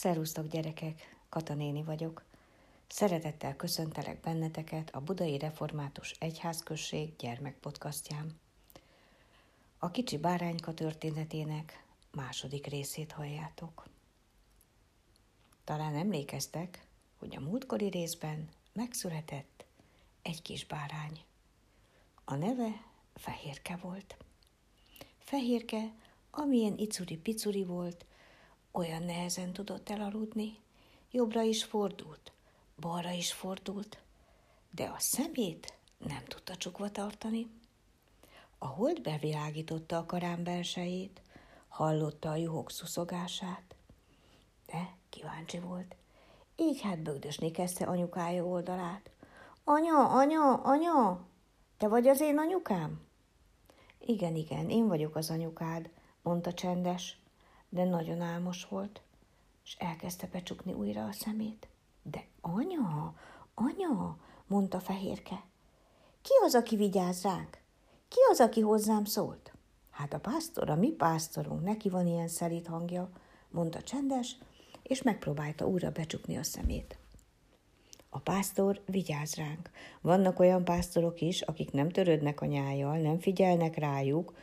Szerusztok gyerekek, Kata néni vagyok. Szeretettel köszöntelek benneteket a Budai Református Egyházközség gyermekpodcastján. A kicsi bárányka történetének második részét halljátok. Talán emlékeztek, hogy a múltkori részben megszületett egy kis bárány. A neve Fehérke volt. Fehérke, amilyen icuri-picuri volt, olyan nehezen tudott elaludni, jobbra is fordult, balra is fordult, de a szemét nem tudta csukva tartani. A hold bevilágította a karám belsejét, hallotta a juhok szuszogását, de kíváncsi volt. Így hát bögdösni kezdte anyukája oldalát. Anya, anya, anya, te vagy az én anyukám? Igen, igen, én vagyok az anyukád, mondta csendes, de nagyon álmos volt, és elkezdte becsukni újra a szemét. De anya, anya, mondta Fehérke, ki az, aki vigyáz ránk? Ki az, aki hozzám szólt? Hát a pásztor, a mi pásztorunk, neki van ilyen szelít hangja, mondta csendes, és megpróbálta újra becsukni a szemét. A pásztor vigyáz ránk. Vannak olyan pásztorok is, akik nem törődnek a nyájjal, nem figyelnek rájuk,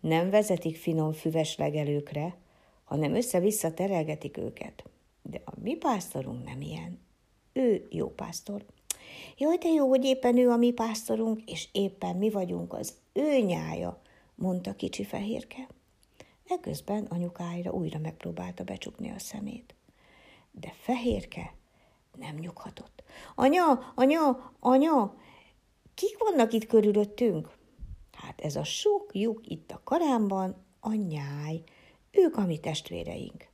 nem vezetik finom füves legelőkre, hanem össze-vissza terelgetik őket. De a mi pásztorunk nem ilyen. Ő jó pásztor. Jaj, de jó, hogy éppen ő a mi pásztorunk, és éppen mi vagyunk az ő nyája, mondta kicsi fehérke. Eközben anyukáira újra megpróbálta becsukni a szemét. De fehérke nem nyughatott. Anya, anya, anya, kik vannak itt körülöttünk? Hát ez a sok lyuk itt a karámban, a nyáj, ők a mi testvéreink.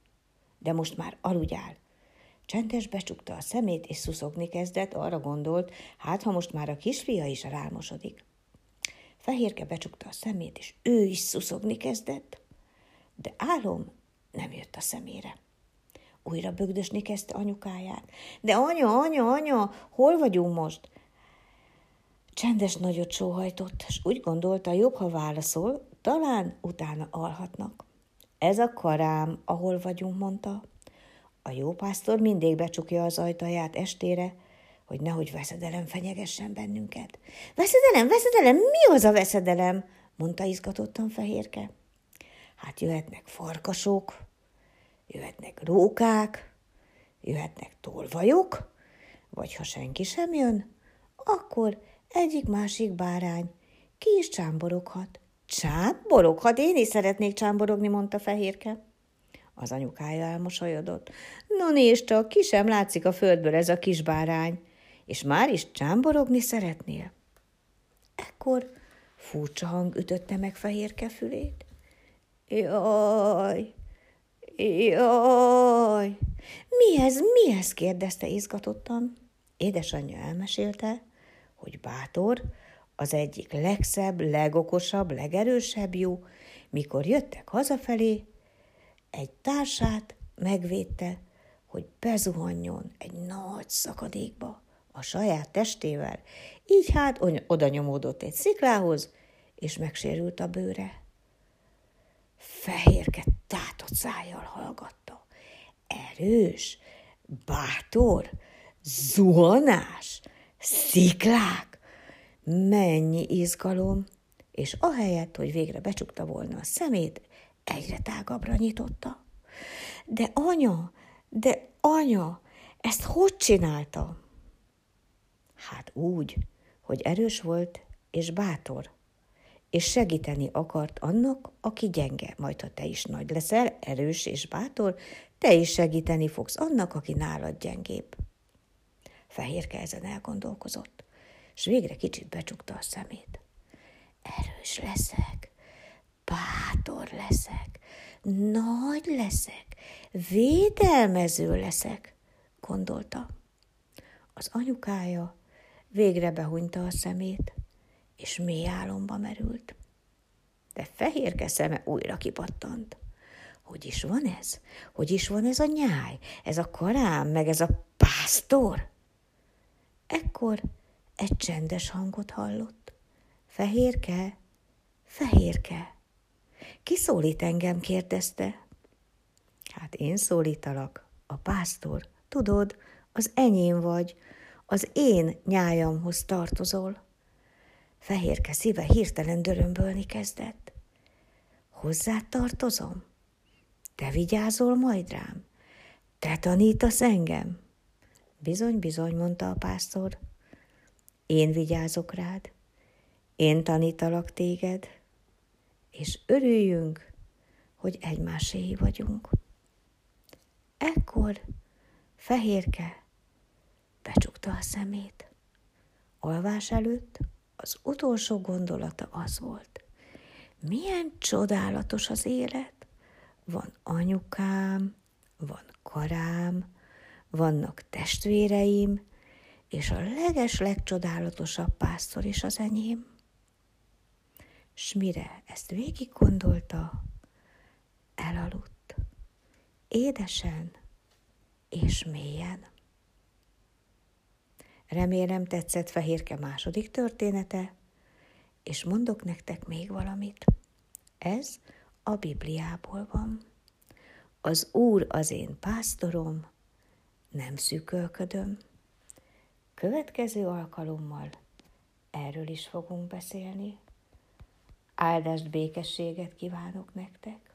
De most már aludjál. Csendes becsukta a szemét, és szuszogni kezdett, arra gondolt, hát ha most már a kisfia is rámosodik. Fehérke becsukta a szemét, és ő is szuszogni kezdett, de álom nem jött a szemére. Újra bögdösni kezdte anyukáját. De anya, anya, anya, hol vagyunk most? Csendes nagyot sóhajtott, és úgy gondolta, jobb, ha válaszol, talán utána alhatnak. Ez a karám, ahol vagyunk, mondta. A jó pásztor mindig becsukja az ajtaját estére, hogy nehogy veszedelem fenyegessen bennünket. Veszedelem, veszedelem, mi az a veszedelem? mondta izgatottan fehérke. Hát jöhetnek farkasok, jöhetnek rókák, jöhetnek tolvajok, vagy ha senki sem jön, akkor egyik-másik bárány ki is csámboroghat. Csámboroghat? Én is szeretnék csámborogni, mondta Fehérke. Az anyukája elmosolyodott. No nézd csak, ki sem látszik a földből ez a kis bárány, és már is csámborogni szeretnél. Ekkor furcsa hang ütötte meg Fehérke fülét. Jaj, jaj, mi ez, mi ez? kérdezte izgatottan. Édesanyja elmesélte, hogy bátor, az egyik legszebb, legokosabb, legerősebb jó, mikor jöttek hazafelé, egy társát megvédte, hogy bezuhanjon egy nagy szakadékba a saját testével, így hát oda nyomódott egy sziklához, és megsérült a bőre. Fehérke tátott szájjal hallgatta. Erős, bátor, zuhanás, sziklák, mennyi izgalom, és ahelyett, hogy végre becsukta volna a szemét, egyre tágabbra nyitotta. De anya, de anya, ezt hogy csinálta? Hát úgy, hogy erős volt és bátor, és segíteni akart annak, aki gyenge. Majd, ha te is nagy leszel, erős és bátor, te is segíteni fogsz annak, aki nálad gyengébb. Fehérke ezen elgondolkozott, és végre kicsit becsukta a szemét. Erős leszek, bátor leszek, nagy leszek, védelmező leszek, gondolta. Az anyukája végre behunyta a szemét, és mély álomba merült. De fehérke szeme újra kipattant. Hogy is van ez? Hogy is van ez a nyáj, ez a karám, meg ez a pásztor? Ekkor egy csendes hangot hallott. Fehérke, fehérke. Ki szólít engem? kérdezte. Hát én szólítalak, a pásztor, tudod, az enyém vagy, az én nyájamhoz tartozol. Fehérke szíve hirtelen dörömbölni kezdett. Hozzá tartozom? Te vigyázol majd rám? Te tanítasz engem? Bizony, bizony, mondta a pásztor. Én vigyázok rád, én tanítalak téged, és örüljünk, hogy egymáséi vagyunk. Ekkor Fehérke becsukta a szemét. Alvás előtt az utolsó gondolata az volt. Milyen csodálatos az élet. Van anyukám, van karám, vannak testvéreim, és a leges legcsodálatosabb pásztor is az enyém. S mire ezt végig gondolta, elaludt. Édesen és mélyen. Remélem tetszett Fehérke második története, és mondok nektek még valamit. Ez a Bibliából van. Az Úr az én pásztorom, nem szűkölködöm. Következő alkalommal erről is fogunk beszélni. Áldást, békességet kívánok nektek!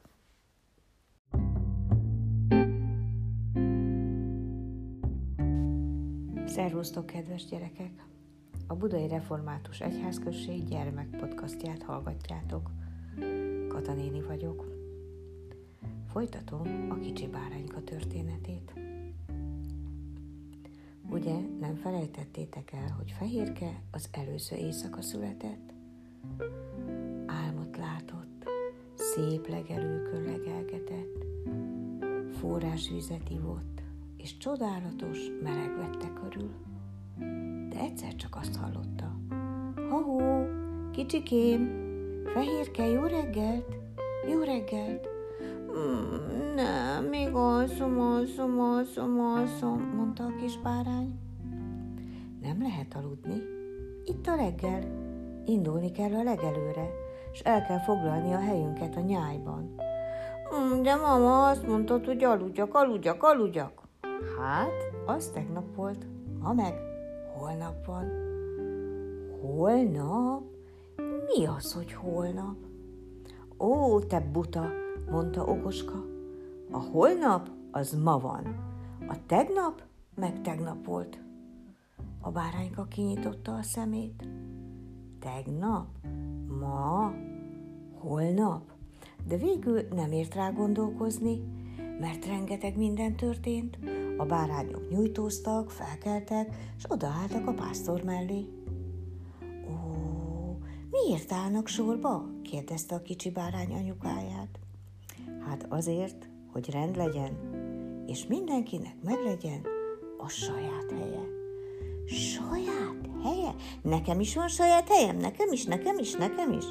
Szervusztok, kedves gyerekek! A Budai Református Egyházközség gyermekpodcastját hallgatjátok. Katanéni vagyok. Folytatom a kicsi bárányka történetét. Ugye nem felejtettétek el, hogy Fehérke az előző éjszaka született? Álmot látott, szép legelőkön legelgetett, forrásvizet ivott, és csodálatos meleg vette körül. De egyszer csak azt hallotta. Ha-hó, kicsikém, fehérke, jó reggelt, jó reggelt. Mm, nem, még alszom, alszom, alszom, alszom, mondta a kis bárány. Nem lehet aludni. Itt a reggel. Indulni kell a legelőre, és el kell foglalni a helyünket a nyájban. Mm, de mama azt mondtad, hogy aludjak, aludjak, aludjak. Hát, az tegnap volt, ma meg holnap van. Holnap? Mi az, hogy holnap? Ó, te buta, mondta okoska. A holnap az ma van, a tegnap meg tegnap volt. A bárányka kinyitotta a szemét. Tegnap? Ma? Holnap? De végül nem ért rá gondolkozni, mert rengeteg minden történt. A bárányok nyújtóztak, felkeltek, és odaálltak a pásztor mellé. Ó, miért állnak sorba? kérdezte a kicsi bárány anyukáját. Hát azért, hogy rend legyen, és mindenkinek meglegyen a saját helye. Saját helye? Nekem is van saját helyem, nekem is, nekem is, nekem is.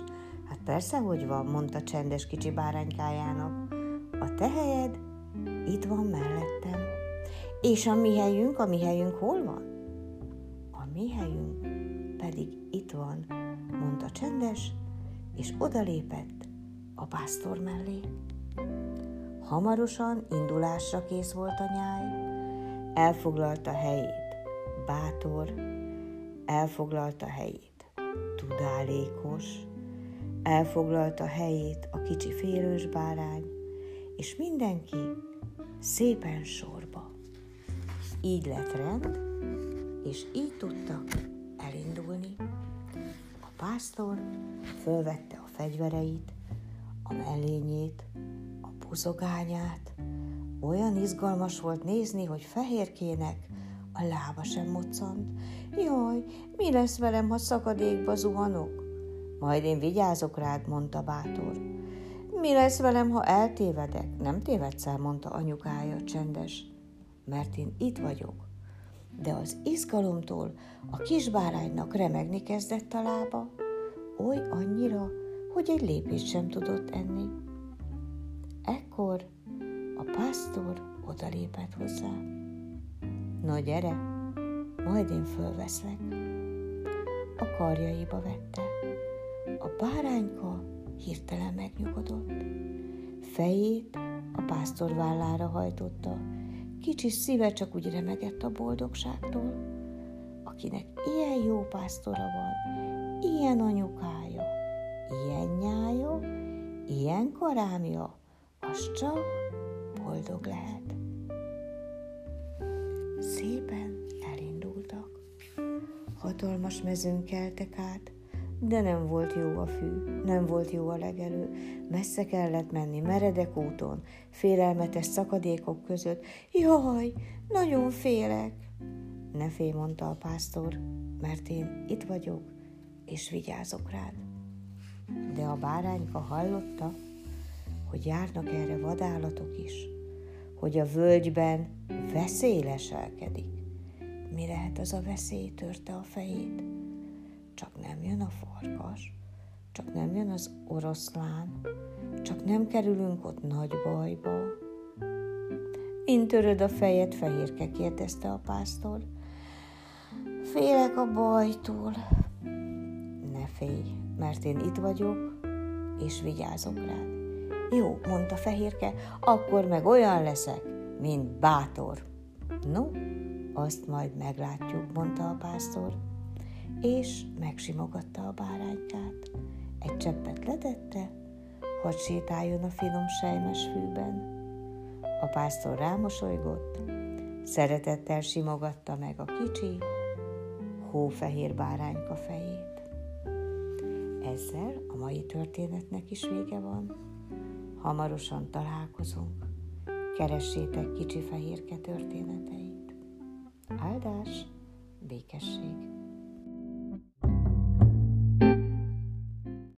Hát persze, hogy van, mondta csendes kicsi báránykájának. A te helyed itt van mellettem. És a mi helyünk, a mi helyünk hol van? A mi helyünk pedig itt van, mondta csendes, és odalépett a pásztor mellé. Hamarosan indulásra kész volt a nyáj, elfoglalta helyét bátor, elfoglalta helyét tudálékos, elfoglalta helyét a kicsi félős bárány, és mindenki szépen sorba. Így lett rend, és így tudtak elindulni. A pásztor fölvette a fegyvereit, a mellényét, a buzogányát. Olyan izgalmas volt nézni, hogy fehérkének a lába sem moccant. Jaj, mi lesz velem, ha szakadékba zuhanok? Majd én vigyázok rád, mondta bátor. Mi lesz velem, ha eltévedek? Nem tévedsz el, mondta anyukája csendes, mert én itt vagyok. De az izgalomtól a kisbáránynak remegni kezdett a lába, oly annyira, hogy egy lépést sem tudott enni. Ekkor a pásztor odalépett hozzá. Na gyere, majd én fölveszlek. A karjaiba vette. A bárányka hirtelen megnyugodott. Fejét a pásztor vállára hajtotta, kicsi szíve csak úgy remegett a boldogságtól, akinek ilyen jó pásztora van, ilyen anyukája, ilyen nyája, ilyen karámja, az csak boldog lehet. Szépen elindultak. Hatalmas mezőn keltek át, de nem volt jó a fű, nem volt jó a legelő, messze kellett menni, meredek úton, félelmetes szakadékok között. Jaj, nagyon félek! Ne félj, mondta a pásztor, mert én itt vagyok, és vigyázok rád. De a bárányka hallotta, hogy járnak erre vadállatok is, hogy a völgyben veszély leselkedik. Mi lehet az a veszély, törte a fejét? Csak nem jön a farkas, csak nem jön az oroszlán, csak nem kerülünk ott nagy bajba. Mint töröd a fejed, fehérke, kérdezte a pásztor. Félek a bajtól. Ne félj, mert én itt vagyok, és vigyázok rád. Jó, mondta Fehérke, akkor meg olyan leszek, mint bátor. No, azt majd meglátjuk, mondta a pásztor, és megsimogatta a báránykát. Egy cseppet letette, hogy sétáljon a finom sejmes fűben. A pásztor rámosolygott, szeretettel simogatta meg a kicsi, hófehér bárányka fejét. Ezzel a mai történetnek is vége van. Hamarosan találkozunk. Keressétek kicsi fehérke történeteit. Áldás, békesség!